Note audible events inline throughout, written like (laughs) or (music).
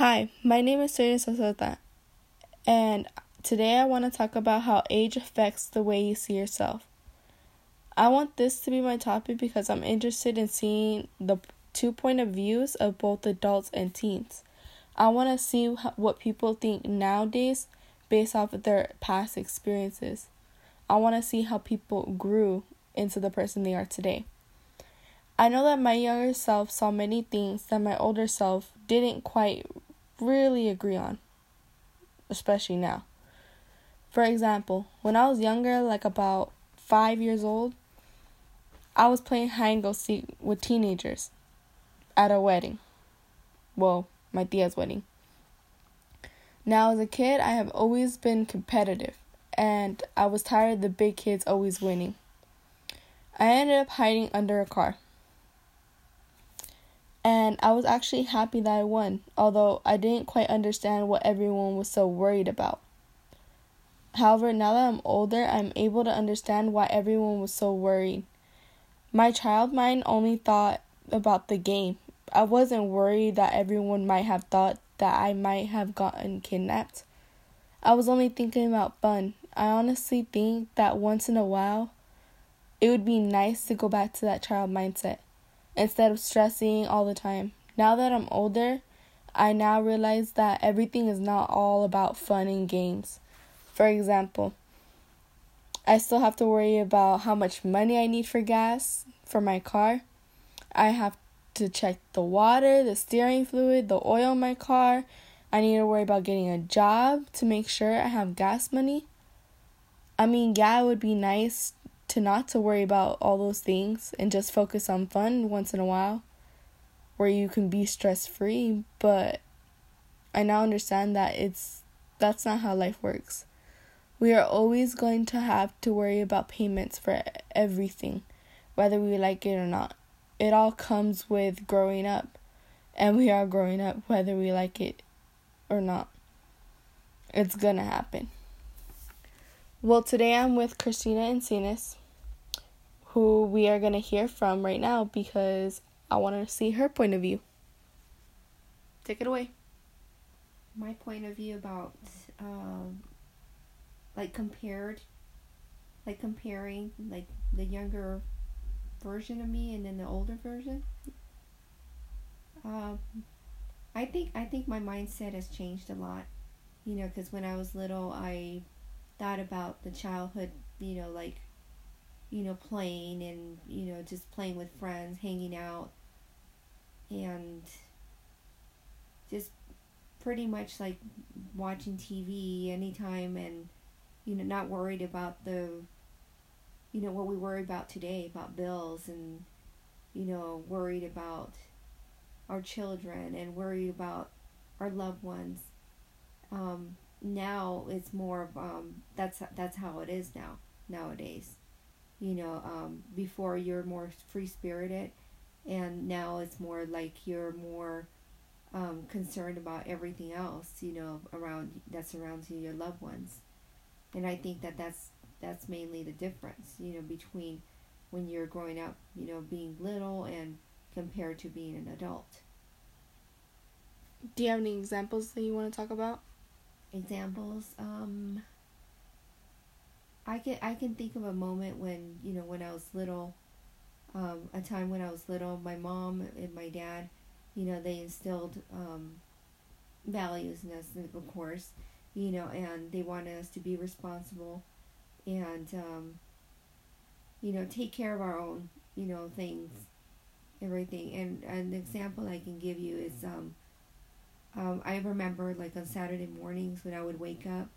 Hi, my name is Sonia Sosota, and today I want to talk about how age affects the way you see yourself. I want this to be my topic because I'm interested in seeing the two point of views of both adults and teens. I want to see what people think nowadays based off of their past experiences. I want to see how people grew into the person they are today. I know that my younger self saw many things that my older self didn't quite really agree on, especially now. For example, when I was younger, like about five years old, I was playing hide and go seek with teenagers at a wedding. Well, my tia's wedding. Now, as a kid, I have always been competitive, and I was tired of the big kids always winning. I ended up hiding under a car and I was actually happy that I won, although I didn't quite understand what everyone was so worried about. However, now that I'm older, I'm able to understand why everyone was so worried. My child mind only thought about the game. I wasn't worried that everyone might have thought that I might have gotten kidnapped. I was only thinking about fun. I honestly think that once in a while, it would be nice to go back to that child mindset instead of stressing all the time. Now that I'm older, I now realize that everything is not all about fun and games. For example, I still have to worry about how much money I need for gas for my car. I have to check the water, the steering fluid, the oil in my car. I need to worry about getting a job to make sure I have gas money. I mean, yeah, it would be nice to not to worry about all those things and just focus on fun once in a while where you can be stress free but i now understand that it's that's not how life works. We are always going to have to worry about payments for everything whether we like it or not. It all comes with growing up and we are growing up whether we like it or not. It's gonna happen. Well, today I'm with Christina and Encinas who we are going to hear from right now because I want to see her point of view. Take it away. My point of view about, um, like, compared, like, comparing, like, the younger version of me and then the older version. Um, I think I think my mindset has changed a lot, you know, because when I was little, I thought about the childhood, you know, like you know, playing and, you know, just playing with friends, hanging out, and just pretty much like watching TV anytime and, you know, not worried about the, you know, what we worry about today, about bills and, you know, worried about our children and worried about our loved ones. Um, now it's more of um, that's that's how it is now nowadays you know, um, before you're more free spirited, and now it's more like you're more um, concerned about everything else, you know, around that surrounds you, your loved ones, and I think that that's that's mainly the difference, you know, between when you're growing up, you know, being little and compared to being an adult. Do you have any examples that you want to talk about? Examples, um, I can I can think of a moment when you know when I was little, um, a time when I was little. My mom and my dad, you know, they instilled um, values in us, of course, you know, and they wanted us to be responsible, and um, you know, take care of our own, you know, things, everything. And an example I can give you is, um, um, I remember like on Saturday mornings when I would wake up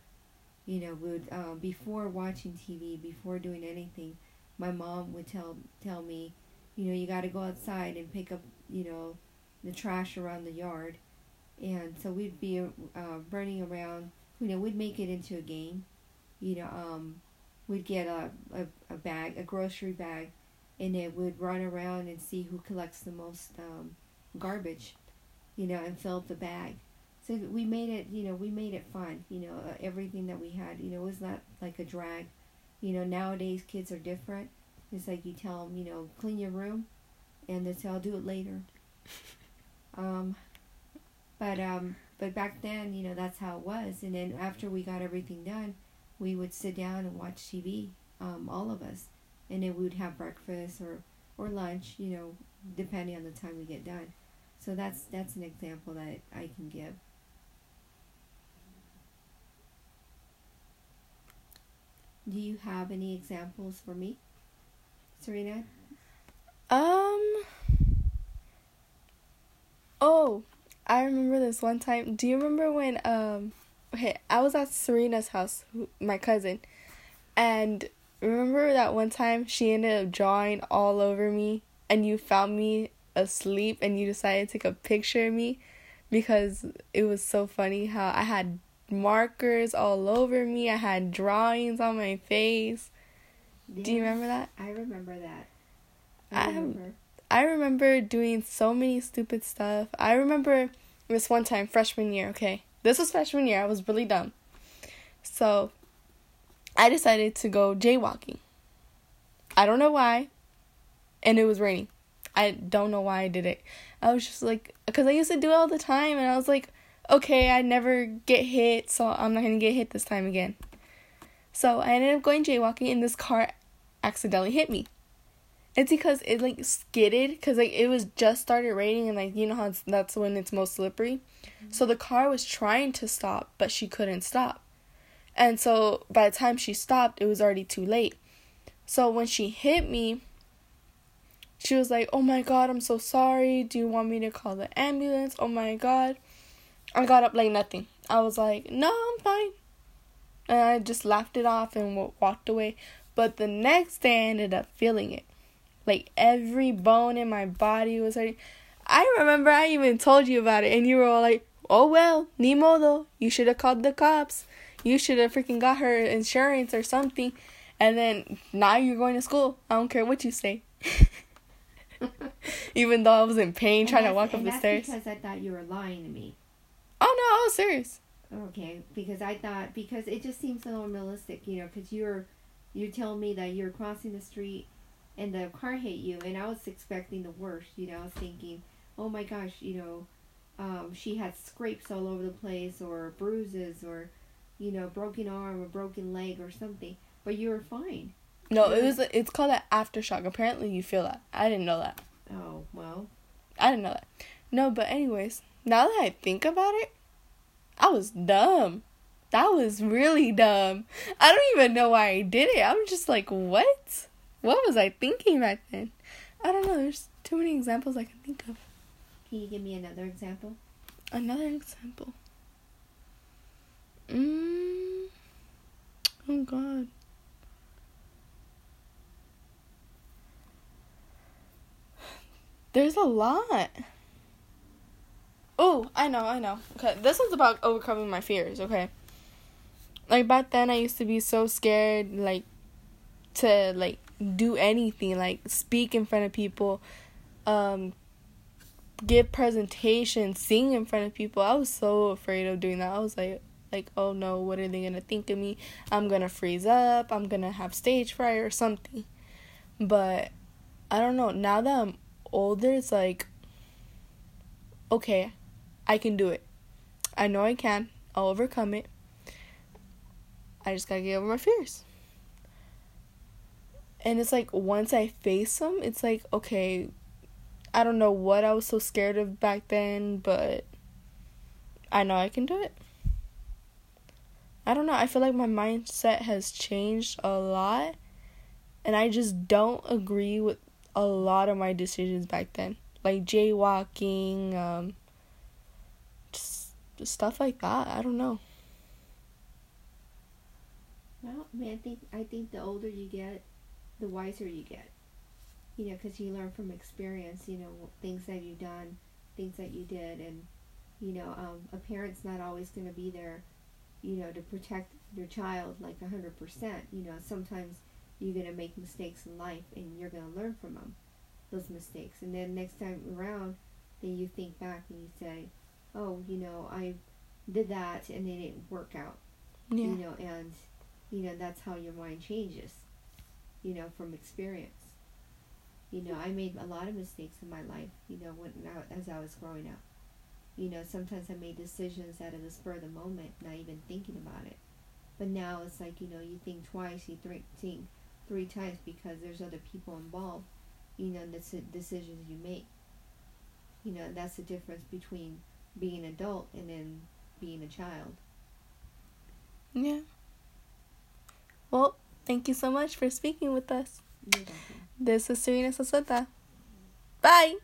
you know, would uh, before watching TV, before doing anything, my mom would tell tell me, you know, you got to go outside and pick up, you know, the trash around the yard, and so we'd be uh, running around. You know, we'd make it into a game. You know, um, we'd get a, a, a bag, a grocery bag, and it would run around and see who collects the most um, garbage, you know, and fill up the bag so we made it you know we made it fun you know uh, everything that we had you know was not like a drag you know nowadays kids are different it's like you tell them you know clean your room and they say i'll do it later (laughs) um But um, but back then, you know, that's how it was. And then after we got everything done, we would sit down and watch TV, um, all of us, and then we would have breakfast or or lunch, you know, depending on the time we get done. So that's that's an example that I can give. Do you have any examples for me, Serena? Um. Oh, I remember this one time. Do you remember when um okay, I was at Serena's house, my cousin. And remember that one time she ended up drawing all over me and you found me asleep and you decided to take a picture of me because it was so funny how I had markers all over me. I had drawings on my face. Yes, Do you remember that? I remember that. I remember. I, I remember doing so many stupid stuff. I remember this one time, freshman year, okay. This was freshman year. I was really dumb. So I decided to go jaywalking. I don't know why. And it was raining. I don't know why I did it. I was just like, because I used to do it all the time, and I was like, okay, I never get hit, so I'm not gonna get hit this time again. So I ended up going jaywalking, and this car accidentally hit me. It's because it like skidded, because like it was just started raining, and like you know how that's when it's most slippery. Mm-hmm. So the car was trying to stop, but she couldn't stop. And so by the time she stopped, it was already too late. So when she hit me, she was like, Oh my god, I'm so sorry. Do you want me to call the ambulance? Oh my god. I got up like nothing. I was like, No, I'm fine. And I just laughed it off and walked away. But the next day, I ended up feeling it. Like every bone in my body was hurting. I remember I even told you about it, and you were all like, Oh well, ni modo. You should have called the cops. You should have freaking got her insurance or something. And then now you're going to school. I don't care what you say. (laughs) (laughs) Even though I was in pain and trying to walk up the stairs. because I thought you were lying to me. Oh no, was serious. Okay, because I thought because it just seems so unrealistic, you know, because you're you're telling me that you're crossing the street and the car hit you, and I was expecting the worst. You know, I was thinking, oh my gosh, you know, um, she had scrapes all over the place or bruises or, you know, broken arm or broken leg or something. But you were fine. No, it was. It's called an aftershock. Apparently, you feel that. I didn't know that. Oh well. I didn't know that. No, but anyways, now that I think about it, I was dumb. That was really dumb. I don't even know why I did it. I'm just like, what? What was I thinking back then? I don't know. There's too many examples I can think of. Can you give me another example? Another example. Mm. Oh God. There's a lot. Oh, I know, I know. Okay, this one's about overcoming my fears, okay? Like back then I used to be so scared like to like do anything, like speak in front of people, um give presentations, sing in front of people. I was so afraid of doing that. I was like like, "Oh no, what are they to think of me? I'm to freeze up. I'm to have stage fright or something." But I don't know. Now that I'm older, it's like, okay, I can do it. I know I can. I'll overcome it. I just gotta get over my fears. And it's like once I face them, it's like, okay, I don't know what I was so scared of back then, but I know I can do it. I don't know. I feel like my mindset has changed a lot. And I just don't agree with a lot of my decisions back then, like jaywalking, um, stuff like that. I don't know. Well, I mean, I think I think the older you get, the wiser you get. You know, because you learn from experience. You know, things that you've done, things that you did, and you know, um, a parent's not always going to be there. You know, to protect your child like a hundred percent. You know, sometimes you're going to make mistakes in life and you're going to learn from them, those mistakes. And then next time around, then you think back and you say, oh, you know, I did that and it didn't work out. Yeah. You know, and, you know, that's how your mind changes, you know, from experience. You know, I made a lot of mistakes in my life, you know, when uh, as I was growing up. you know, sometimes I made decisions out of the spur of the moment, not even thinking about it. But now it's like, you know, you think twice, you think three times because there's other people involved, you know, in the decisions you make. You know, that's the difference between being an adult and then being a child. Yeah. Well, thank you so much for speaking with us. This is Serena Sasota. Bye.